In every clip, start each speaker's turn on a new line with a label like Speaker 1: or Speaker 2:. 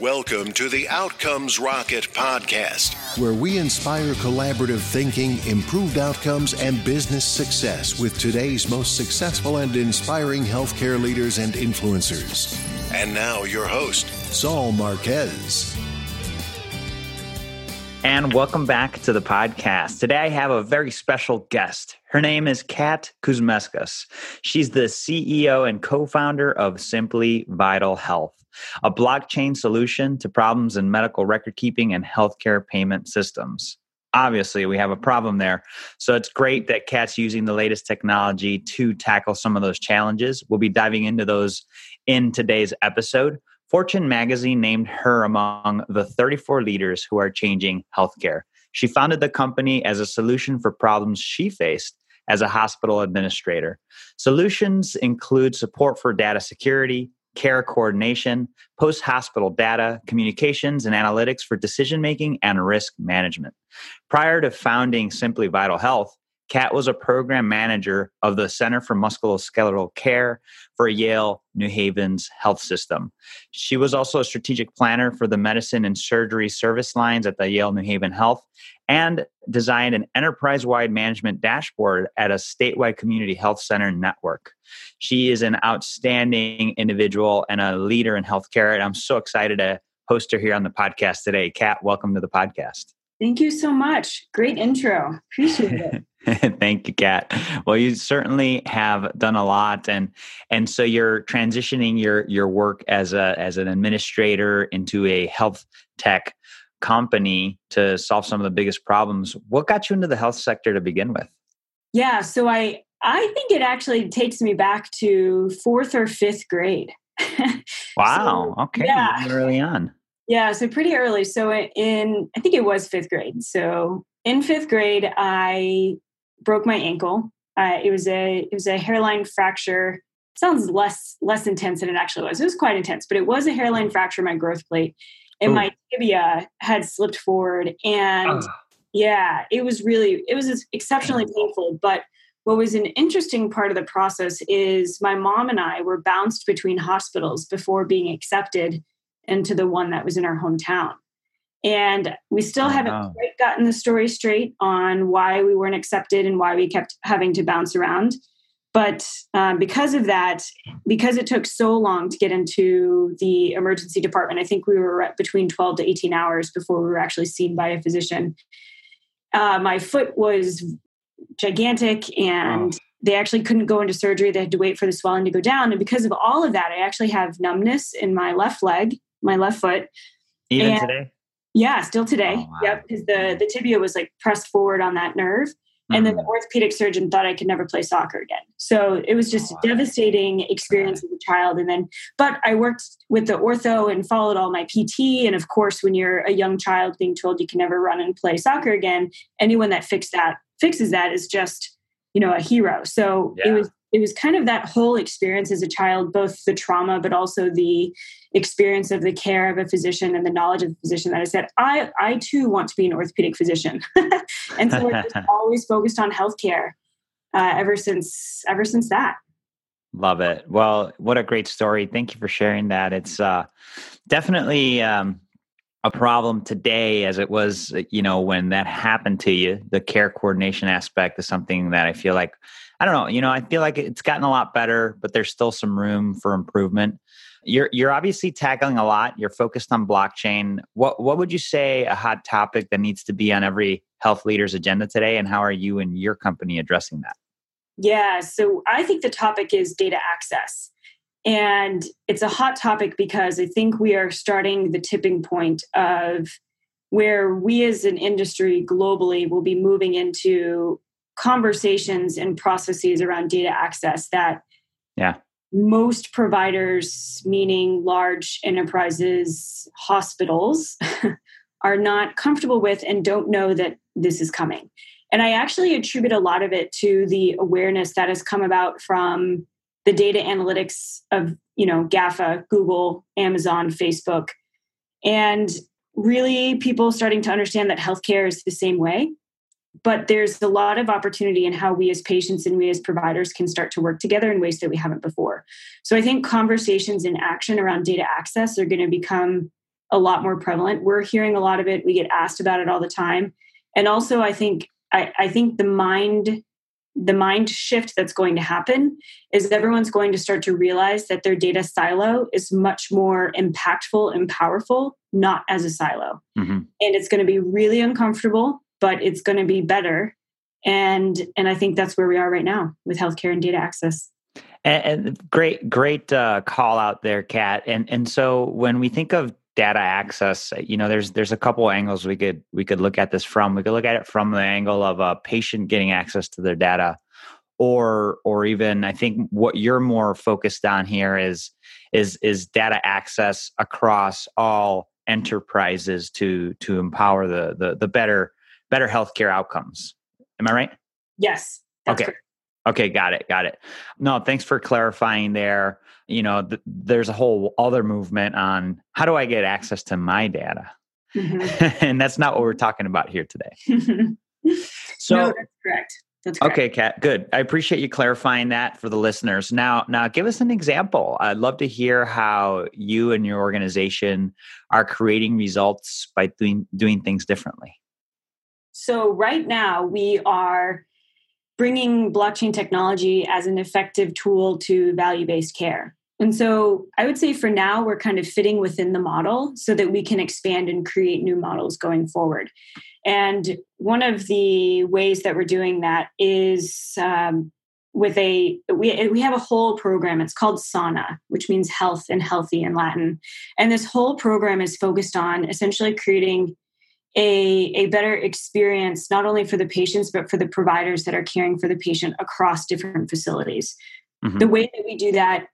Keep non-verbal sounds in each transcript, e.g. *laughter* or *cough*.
Speaker 1: Welcome to the Outcomes Rocket podcast, where we inspire collaborative thinking, improved outcomes, and business success with today's most successful and inspiring healthcare leaders and influencers. And now, your host, Saul Marquez.
Speaker 2: And welcome back to the podcast. Today I have a very special guest. Her name is Kat Kuzmeskas. She's the CEO and co founder of Simply Vital Health a blockchain solution to problems in medical record keeping and healthcare payment systems. Obviously, we have a problem there. So it's great that Kat's using the latest technology to tackle some of those challenges. We'll be diving into those in today's episode. Fortune magazine named her among the 34 leaders who are changing healthcare. She founded the company as a solution for problems she faced as a hospital administrator. Solutions include support for data security, care coordination, post hospital data, communications, and analytics for decision making and risk management. Prior to founding Simply Vital Health, Kat was a program manager of the Center for Musculoskeletal Care for Yale New Haven's health system. She was also a strategic planner for the medicine and surgery service lines at the Yale New Haven Health and designed an enterprise wide management dashboard at a statewide community health center network. She is an outstanding individual and a leader in healthcare. And I'm so excited to host her here on the podcast today. Kat, welcome to the podcast.
Speaker 3: Thank you so much. Great intro. Appreciate it. *laughs*
Speaker 2: Thank you, Kat. Well, you certainly have done a lot, and and so you're transitioning your your work as a as an administrator into a health tech company to solve some of the biggest problems. What got you into the health sector to begin with?
Speaker 3: Yeah, so I I think it actually takes me back to fourth or fifth grade. *laughs*
Speaker 2: wow. So, okay. Yeah. Early on.
Speaker 3: Yeah, so pretty early. So in I think it was fifth grade. So in fifth grade, I broke my ankle. Uh, it was a it was a hairline fracture. Sounds less less intense than it actually was. It was quite intense, but it was a hairline fracture my growth plate, and Ooh. my tibia had slipped forward. And uh. yeah, it was really it was exceptionally painful. But what was an interesting part of the process is my mom and I were bounced between hospitals before being accepted into the one that was in our hometown. And we still oh, haven't quite gotten the story straight on why we weren't accepted and why we kept having to bounce around. But um, because of that, because it took so long to get into the emergency department, I think we were between 12 to 18 hours before we were actually seen by a physician. Uh, my foot was gigantic and oh. they actually couldn't go into surgery. They had to wait for the swelling to go down. And because of all of that, I actually have numbness in my left leg, my left foot.
Speaker 2: Even and, today?
Speaker 3: Yeah, still today. Oh, wow. Yep, because the the tibia was like pressed forward on that nerve. Mm-hmm. And then the mm. orthopedic surgeon thought I could never play soccer again. So it was just oh, wow. a devastating experience as a child. And then, but I worked with the ortho and followed all my PT. And of course, when you're a young child being told you can never run and play soccer again, anyone that fixed that fixes that is just, you know, a hero. So yeah. it was it was kind of that whole experience as a child, both the trauma, but also the experience of the care of a physician and the knowledge of the physician that I said, I, I too want to be an orthopedic physician. *laughs* and so I've *laughs* always focused on healthcare uh, ever since, ever since that.
Speaker 2: Love it. Well, what a great story. Thank you for sharing that. It's uh, definitely um, a problem today as it was, you know, when that happened to you. The care coordination aspect is something that I feel like I don't know. You know, I feel like it's gotten a lot better, but there's still some room for improvement. You're you're obviously tackling a lot. You're focused on blockchain. What what would you say a hot topic that needs to be on every health leader's agenda today, and how are you and your company addressing that?
Speaker 3: Yeah, so I think the topic is data access. And it's a hot topic because I think we are starting the tipping point of where we as an industry globally will be moving into conversations and processes around data access that
Speaker 2: yeah.
Speaker 3: most providers meaning large enterprises hospitals *laughs* are not comfortable with and don't know that this is coming. And i actually attribute a lot of it to the awareness that has come about from the data analytics of you know gafa google amazon facebook and really people starting to understand that healthcare is the same way but there's a lot of opportunity in how we as patients and we as providers can start to work together in ways that we haven't before. So I think conversations in action around data access are going to become a lot more prevalent. We're hearing a lot of it. We get asked about it all the time. And also I think I, I think the mind the mind shift that's going to happen is everyone's going to start to realize that their data silo is much more impactful and powerful, not as a silo. Mm-hmm. And it's going to be really uncomfortable, but it's going to be better. And and I think that's where we are right now with healthcare and data access.
Speaker 2: And, and great, great uh, call out there, Kat. And and so when we think of data access you know there's there's a couple angles we could we could look at this from we could look at it from the angle of a patient getting access to their data or or even i think what you're more focused on here is is is data access across all enterprises to to empower the the, the better better healthcare outcomes. Am i right?
Speaker 3: Yes
Speaker 2: okay. correct. okay got it got it. No thanks for clarifying there. You know th- there's a whole other movement on how do i get access to my data? Mm-hmm. *laughs* and that's not what we're talking about here today. *laughs*
Speaker 3: So no, that's correct. That's correct.
Speaker 2: okay kat good. I appreciate you clarifying that for the listeners. Now now give us an example. I'd love to hear how you and your organization are creating results by doing doing things differently
Speaker 3: so right now we are bringing blockchain technology as an effective tool to value based care. And so I would say for now, we're kind of fitting within the model so that we can expand and create new models going forward. And one of the ways that we're doing that is um, with a we, we have a whole program it's called sana which means health and healthy in latin and this whole program is focused on essentially creating a, a better experience, not only for the patients, but for the providers that are caring for the patient across different facilities. Mm-hmm. The way that we do that,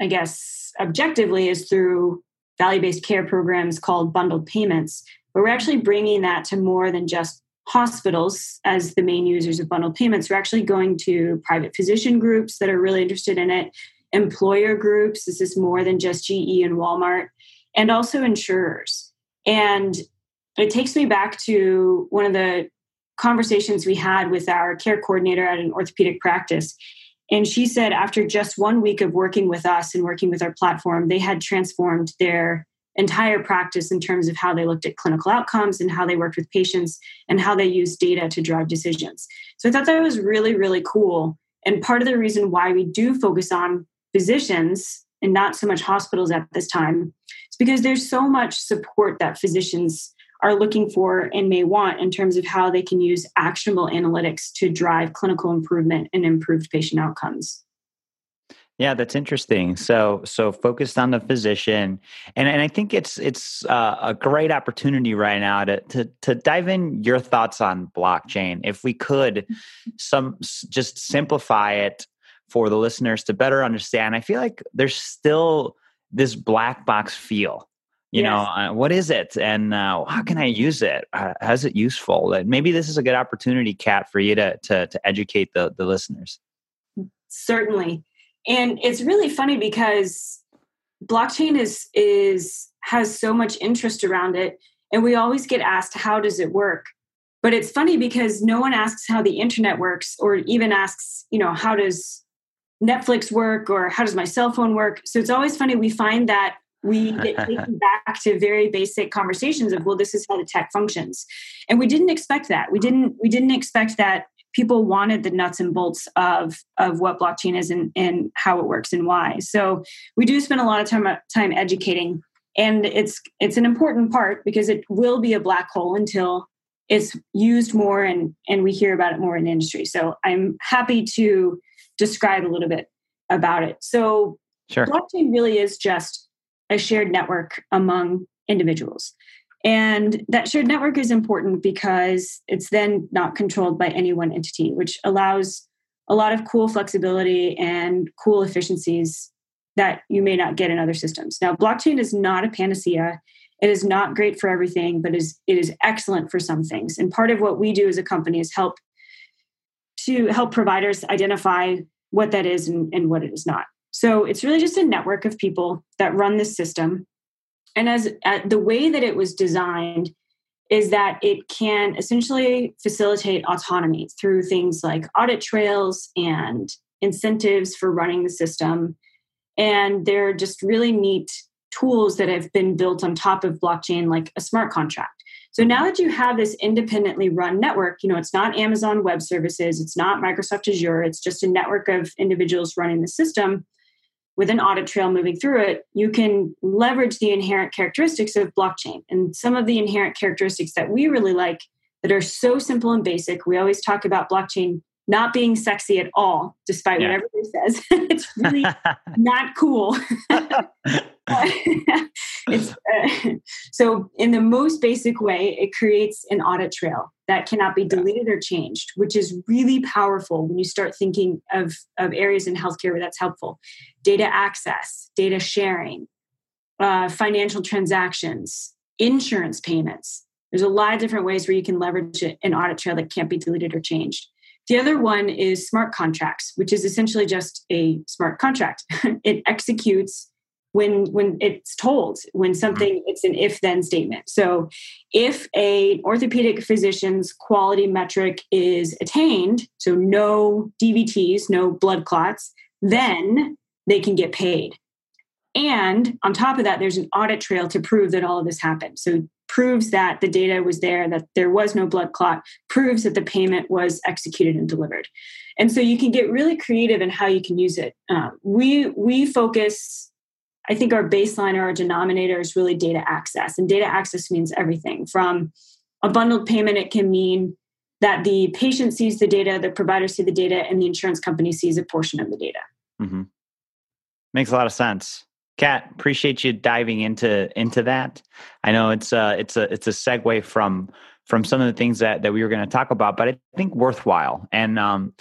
Speaker 3: I guess, objectively is through value based care programs called bundled payments, but we're actually bringing that to more than just hospitals as the main users of bundled payments. We're actually going to private physician groups that are really interested in it, employer groups. This is more than just GE and Walmart, and also insurers. And it takes me back to one of the conversations we had with our care coordinator at an orthopedic practice. And she said after just one week of working with us and working with our platform, they had transformed their entire practice in terms of how they looked at clinical outcomes and how they worked with patients and how they used data to drive decisions. So I thought that was really, really cool. And part of the reason why we do focus on physicians and not so much hospitals at this time is because there's so much support that physicians are looking for and may want in terms of how they can use actionable analytics to drive clinical improvement and improved patient outcomes.
Speaker 2: Yeah, that's interesting. So, so focused on the physician, and and I think it's it's uh, a great opportunity right now to to to dive in your thoughts on blockchain. If we could, some just simplify it for the listeners to better understand. I feel like there's still this black box feel you yes. know uh, what is it? And uh, how can i use it? Uh, how's it useful? And maybe this is a good opportunity kat for you to to, to educate the, the listeners.
Speaker 3: Certainly. And it's really funny because blockchain is is has so much interest around it and we always get asked how does it work? But it's funny because no one asks how the internet works or even asks you know how does netflix work? or how does my cell phone work? So it's always funny we find that we *laughs* get taken back to very basic conversations of well this is how the tech functions. And we didn't expect that. We didn't we didn't expect that people wanted the nuts and bolts of of what blockchain is and, and how it works and why. So we do spend a lot of time time educating. And it's it's an important part because it will be a black hole until it's used more and and we hear about it more in the industry. So i'm happy to describe a little bit about it. So
Speaker 2: sure.
Speaker 3: blockchain really is just a shared network among individuals. And that shared network is important because it's then not controlled by any one entity, which allows a lot of cool flexibility and cool efficiencies that you may not get in other systems. Now, blockchain is not a panacea. It is not great for everything, but is it is excellent for some things. And part of what we do as a company is help to help providers identify what that is and, and what it is not. So it's really just a network of people that run this system. And as uh, the way that it was designed is that it can essentially facilitate autonomy through things like audit trails and incentives for running the system. And they're just really neat tools that have been built on top of blockchain, like a smart contract. So now that you have this independently run network, you know, it's not Amazon Web Services, it's not Microsoft Azure, it's just a network of individuals running the system with an audit trail moving through it, you can leverage the inherent characteristics of blockchain. And some of the inherent characteristics that we really like that are so simple and basic. We always talk about blockchain not being sexy at all, despite yeah. what everybody says. *laughs* it's really *laughs* not cool. *laughs* it's, uh, so, in the most basic way, it creates an audit trail that cannot be deleted or changed, which is really powerful when you start thinking of, of areas in healthcare where that's helpful. Data access, data sharing, uh, financial transactions, insurance payments. There's a lot of different ways where you can leverage an audit trail that can't be deleted or changed. The other one is smart contracts, which is essentially just a smart contract. *laughs* it executes when when it's told when something it's an if then statement so if a orthopedic physician's quality metric is attained so no dvts no blood clots then they can get paid and on top of that there's an audit trail to prove that all of this happened so proves that the data was there, that there was no blood clot, proves that the payment was executed and delivered. And so you can get really creative in how you can use it. Um, we we focus. I think our baseline or our denominator is really data access, and data access means everything from a bundled payment. It can mean that the patient sees the data, the provider sees the data, and the insurance company sees a portion of the data.
Speaker 2: Mm-hmm. Makes a lot of sense. Kat, appreciate you diving into into that. I know it's a uh, it's a it's a segue from from some of the things that that we were going to talk about, but I think worthwhile. And um,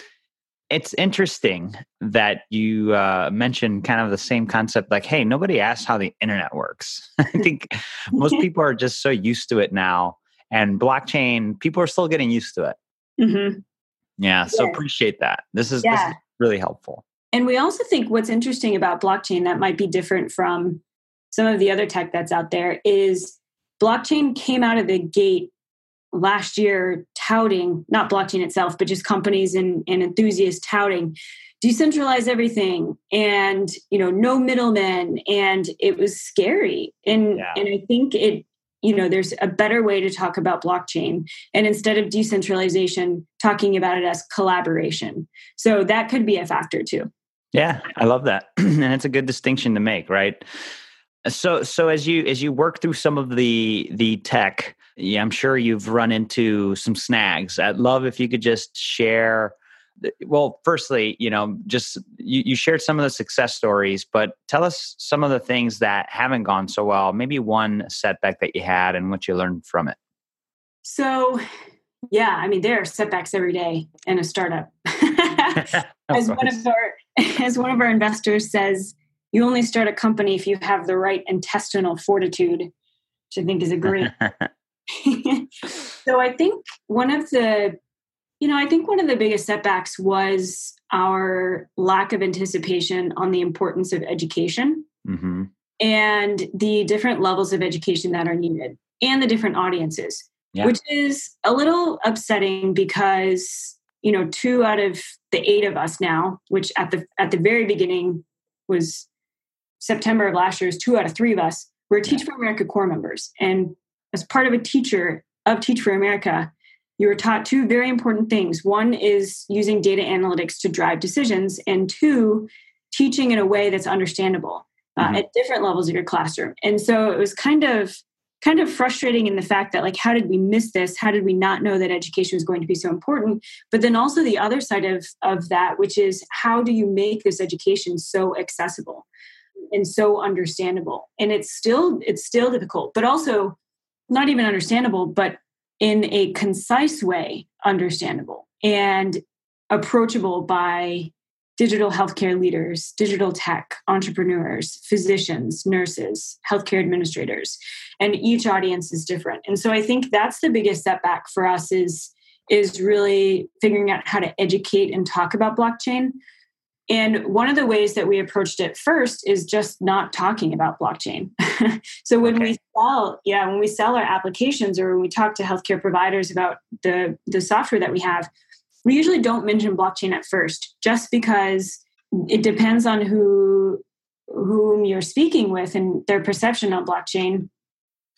Speaker 2: it's interesting that you uh, mentioned kind of the same concept. Like, hey, nobody asked how the internet works. *laughs* I think most *laughs* people are just so used to it now, and blockchain people are still getting used to it. Mm-hmm. Yeah, so yeah. appreciate that. This is, yeah. this is really helpful.
Speaker 3: And we also think what's interesting about blockchain that might be different from some of the other tech that's out there is blockchain came out of the gate last year touting not blockchain itself but just companies and, and enthusiasts touting decentralize everything and you know no middlemen. And it was scary. And yeah. and i think it you know there's a better way to talk about blockchain. And instead of decentralization talking about it as collaboration. So that could be a factor too
Speaker 2: yeah, I love that. *clears throat* and it's a good distinction to make, right? So so as you as you work through some of the the tech, yeah, I'm sure you've run into some snags. I'd love if you could just share well, firstly, you know, just you, you shared some of the success stories, but tell us some of the things that haven't gone so well. Maybe one setback that you had and what you learned from it.
Speaker 3: So, yeah, I mean, there are setbacks every day in a startup. *laughs* *laughs* as one of our *laughs* as one of our investors says, you only start a company if you have the right intestinal fortitude, which I think is a great. *laughs* *laughs* so I think one of the, you know, I think one of the biggest setbacks was our lack of anticipation on the importance of education mm-hmm. and the different levels of education that are needed and the different audiences, yeah. which is a little upsetting because you know two out of the eight of us now which at the at the very beginning was september of last year is two out of three of us. Were teach for america corps members. And as part of a teacher of teach for america you were taught two very important things. One is using data analytics to drive decisions and two teaching in a way that's understandable uh, mm-hmm. at different levels of your classroom. And so it was kind of kind of frustrating in the fact that like how did we miss this? How did we not know that education was going to be so important? But then also the other side of of that which is how do you make this education so accessible and so understandable? And it's still it's still difficult but also not even understandable but in a concise way understandable and approachable by digital healthcare leaders, digital tech, entrepreneurs, physicians, nurses, healthcare administrators, and each audience is different. And so I think that's the biggest setback for us is is really figuring out how to educate and talk about blockchain. And one of the ways that we approached it first is just not talking about blockchain. *laughs* so when okay. we sell, yeah, when we sell our applications or when we talk to healthcare providers about the the software that we have, we usually don't mention blockchain at first just because it depends on who whom you're speaking with and their perception on blockchain.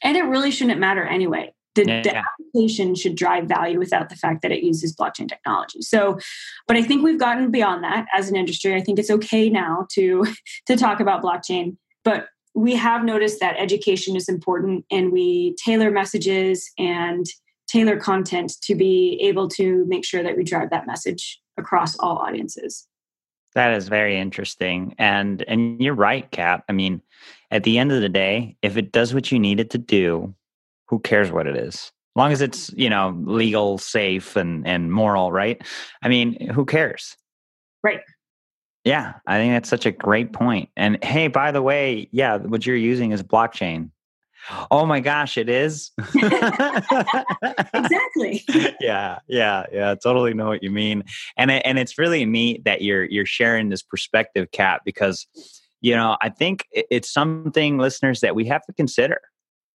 Speaker 3: And it really shouldn't matter anyway. The, yeah. the, application should drive value without the fact that it uses blockchain technology. So, but I think we've gotten beyond that as an industry. I think it's okay now to *laughs* to talk about blockchain, but we have noticed that education is important, and we tailor messages and tailor content to be able to make sure that we drive that message across all audiences.
Speaker 2: That is very interesting. And and you're right, Kat. I mean, at the end of the day, if it does what you need it to do, who cares what it is? As long as it's, you know, legal, safe and and moral, right? I mean, who cares?
Speaker 3: Right.
Speaker 2: Yeah, I think that's such a great point. And hey, by the way, yeah, what you're using is blockchain. Oh my gosh, it is. *laughs*
Speaker 3: exactly. *laughs*
Speaker 2: yeah, yeah, yeah. Totally know what you mean, and it, and it's really neat that you're you're sharing this perspective, Kat, because you know I think it's something listeners that we have to consider.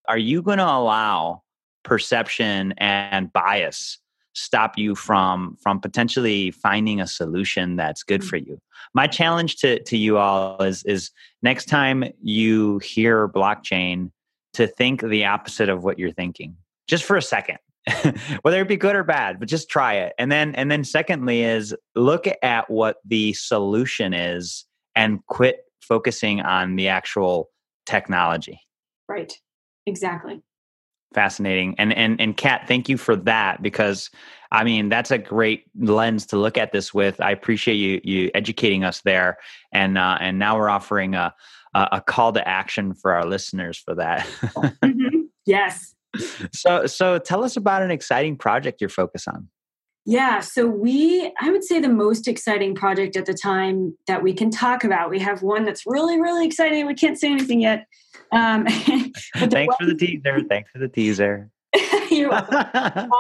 Speaker 2: Are you going to allow perception and bias stop you from from potentially finding a solution that's good mm. for you my challenge to to you all is is next time you hear blockchain to think the opposite of what you're thinking just for a second. *laughs* Whether it be good or bad but just try it. And then and then secondly is look at what the solution is and quit focusing on the actual technology.
Speaker 3: Right. Exactly.
Speaker 2: Fascinating. And and and kat thank you for that because i mean that's a great lens to look at this with. I appreciate you you educating us there. And uh and now we're offering a a call to action for our listeners for that. *laughs*
Speaker 3: mm-hmm. Yes.
Speaker 2: So, so tell us about an exciting project you're focused on.
Speaker 3: Yeah, so we, I would say the most exciting project at the time that we can talk about. We have one that's really, really exciting. We can't say anything yet. Um, *laughs*
Speaker 2: Thanks for the teaser. Thanks for the teaser. *laughs* You're welcome.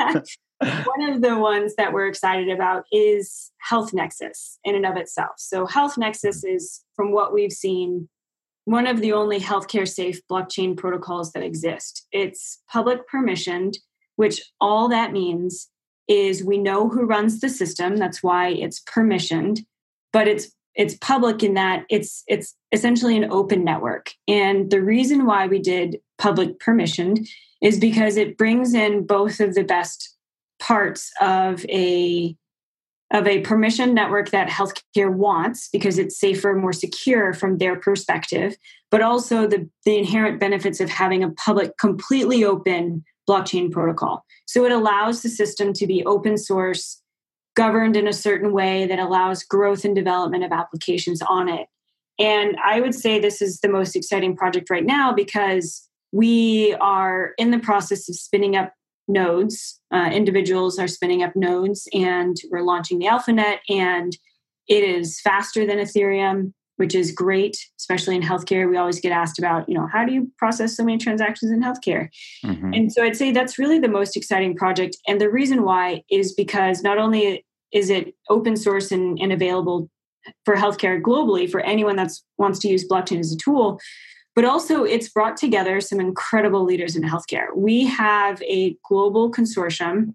Speaker 3: Uh, one of the ones that we're excited about is Health Nexus in and of itself. So, Health Nexus is, from what we've seen, one of the only healthcare safe blockchain protocols that exist. It's public permissioned, which all that means is we know who runs the system. That's why it's permissioned, but it's it's public in that it's it's essentially an open network. And the reason why we did public permissioned is because it brings in both of the best parts of a of a permission network that healthcare wants because it's safer, more secure from their perspective, but also the, the inherent benefits of having a public, completely open blockchain protocol. So it allows the system to be open source, governed in a certain way that allows growth and development of applications on it. And I would say this is the most exciting project right now because we are in the process of spinning up nodes. Uh, individuals are spinning up nodes, and we're launching the AlphaNet, and it is faster than Ethereum, which is great, especially in healthcare. We always get asked about, you know, how do you process so many transactions in healthcare? Mm-hmm. And so I'd say that's really the most exciting project. And the reason why is because not only is it open source and, and available for healthcare globally for anyone that wants to use blockchain as a tool, but also it's brought together some incredible leaders in healthcare. We have a global consortium,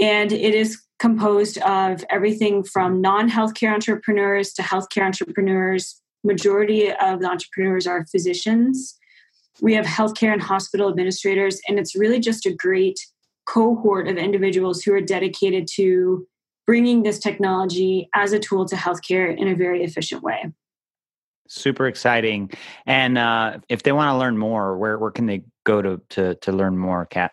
Speaker 3: and it is composed of everything from non-healthcare entrepreneurs to healthcare entrepreneurs. Majority of the entrepreneurs are physicians. We have healthcare and hospital administrators, and it's really just a great cohort of individuals who are dedicated to bringing this technology as a tool to healthcare in a very efficient way.
Speaker 2: Super exciting. And uh, if they want to learn more, where where can they go to to to learn more, Kat?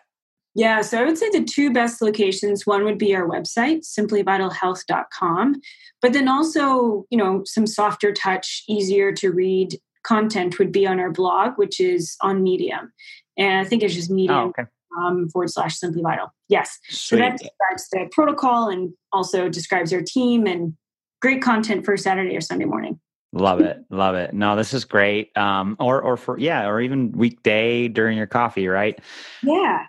Speaker 3: Yeah, so I would say the two best locations, one would be our website, simplyvitalhealth.com, but then also, you know, some softer touch, easier to read content would be on our blog, which is on Medium. And I think it's just Medium oh, okay. um, forward slash Simply Vital. Yes. Sweet. So that describes the protocol and also describes our team and great content for Saturday or Sunday morning.
Speaker 2: Love it. Love it. No, this is great. Um, or or for yeah, or even weekday during your coffee, right?
Speaker 3: Yeah.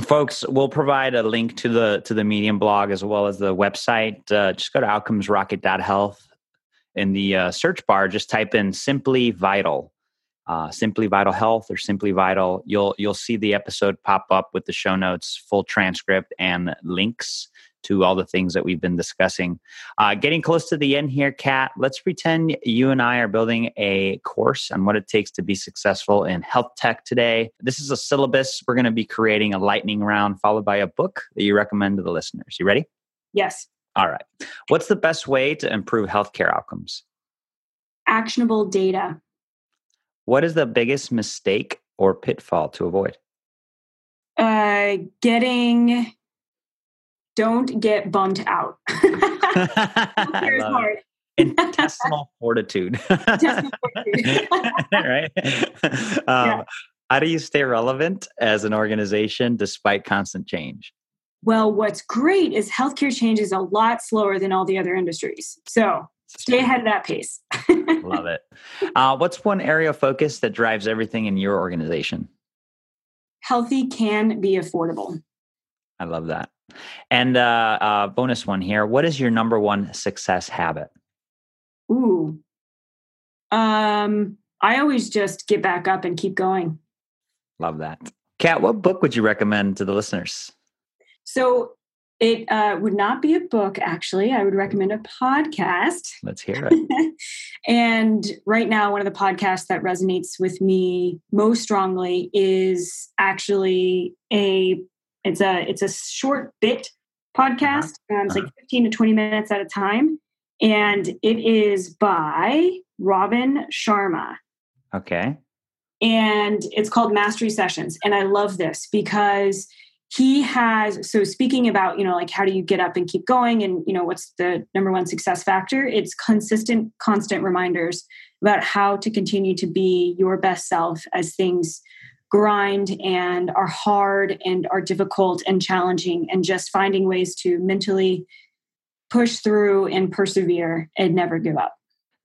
Speaker 2: Folks, we'll provide a link to the to the Medium blog as well as the website. Uh, just go to outcomesrocket.health in the uh, search bar. Just type in "Simply Vital," uh, "Simply Vital Health" or "Simply Vital." You'll you'll see the episode pop up with the show notes, full transcript, and links to all the things that we've been discussing. Uh, getting close to the end here, Kat, let's pretend you and I are building a course on what it takes to be successful in health tech today. This is a syllabus. We're going to be creating a lightning round followed by a book that you recommend to the listeners. You ready?
Speaker 3: Yes.
Speaker 2: All right. What's the best way to improve healthcare outcomes?
Speaker 3: Actionable data.
Speaker 2: What is the biggest mistake or pitfall to avoid?
Speaker 3: Uh, getting, don't get bummed out.
Speaker 2: Intestinal fortitude. Intestinal *laughs* fortitude. right? *laughs* Um, yeah. How do you stay relevant as an organization despite constant change?
Speaker 3: Well, what's great is healthcare changes a lot slower than all the other industries. So stay ahead of that pace.
Speaker 2: Love it. Uh, what's one area of focus that drives everything in your organization?
Speaker 3: Healthy can be affordable.
Speaker 2: I love that. And uh, uh, bonus one here. What is your number one success habit?
Speaker 3: Ooh. Um, I always just get back up and keep going.
Speaker 2: Love that. Kat, what book would you recommend to the listeners?
Speaker 3: So it uh, would not be a book, actually. I would recommend a podcast.
Speaker 2: Let's hear it. *laughs*
Speaker 3: and right now, one of the podcasts that resonates with me most strongly is actually a it's a it's a short bit podcast. Uh-huh. Um, it's like uh-huh. 15 to 20 minutes at a time. And it is by Robin Sharma.
Speaker 2: Okay.
Speaker 3: And it's called Mastery Sessions. And I love this because he has so speaking about you know like how do you get up and keep going and you know what's the number one success factor it's consistent constant reminders about how to continue to be your best self as things grind and are hard and are difficult and challenging and just finding ways to mentally push through and persevere and never give up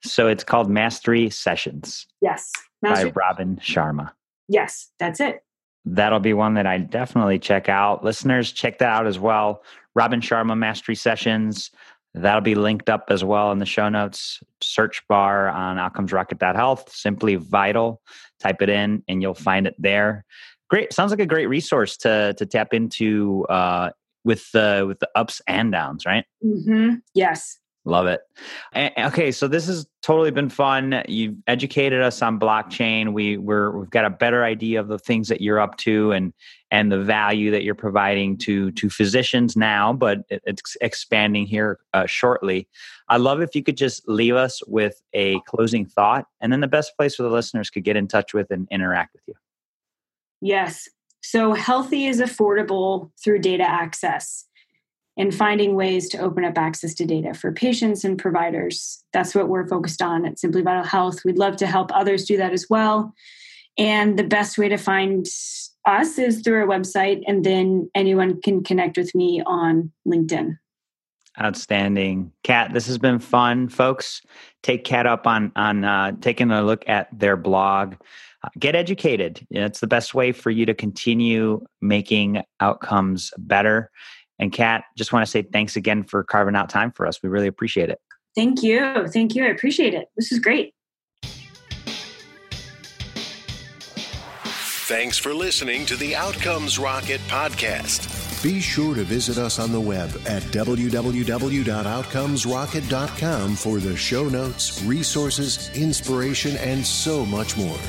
Speaker 2: so it's called mastery sessions
Speaker 3: yes
Speaker 2: mastery. by robin sharma
Speaker 3: yes that's it
Speaker 2: that'll be one that I definitely check out. Listeners, check that out as well. Robin Sharma Mastery Sessions. That'll be linked up as well in the show notes. Search bar on outcomesrocket.health, simply vital. Type it in and you'll find it there. Great. Sounds like a great resource to to tap into uh, with the with the ups and downs, right?
Speaker 3: Mm-hmm. Yes.
Speaker 2: Love it. Okay, so this has totally been fun. You've educated us on blockchain. We we're we've got a better idea of the things that you're up to and and the value that you're providing to to physicians now, but it's expanding here uh, shortly. I love if you could just leave us with a closing thought, and then the best place where the listeners could get in touch with and interact with you.
Speaker 3: Yes. So healthy is affordable through data access and finding ways to open up access to data for patients and providers. That's what we're focused on at Simply Vital Health. We'd love to help others do that as well. And the best way to find us is through our website, and then anyone can connect with me on LinkedIn.
Speaker 2: Outstanding, Kat. This has been fun, folks. Take Kat up on on uh, taking a look at their blog. Uh, get educated. It's the best way for you to continue making outcomes better. And Kat, just want to say thanks again for carving out time for us. We really appreciate it.
Speaker 3: Thank you. Thank you. I appreciate it. This is great.
Speaker 1: Thanks for listening to the Outcomes Rocket podcast. Be sure to visit us on the web at www.outcomesrocket.com for the show notes, resources, inspiration, and so much more.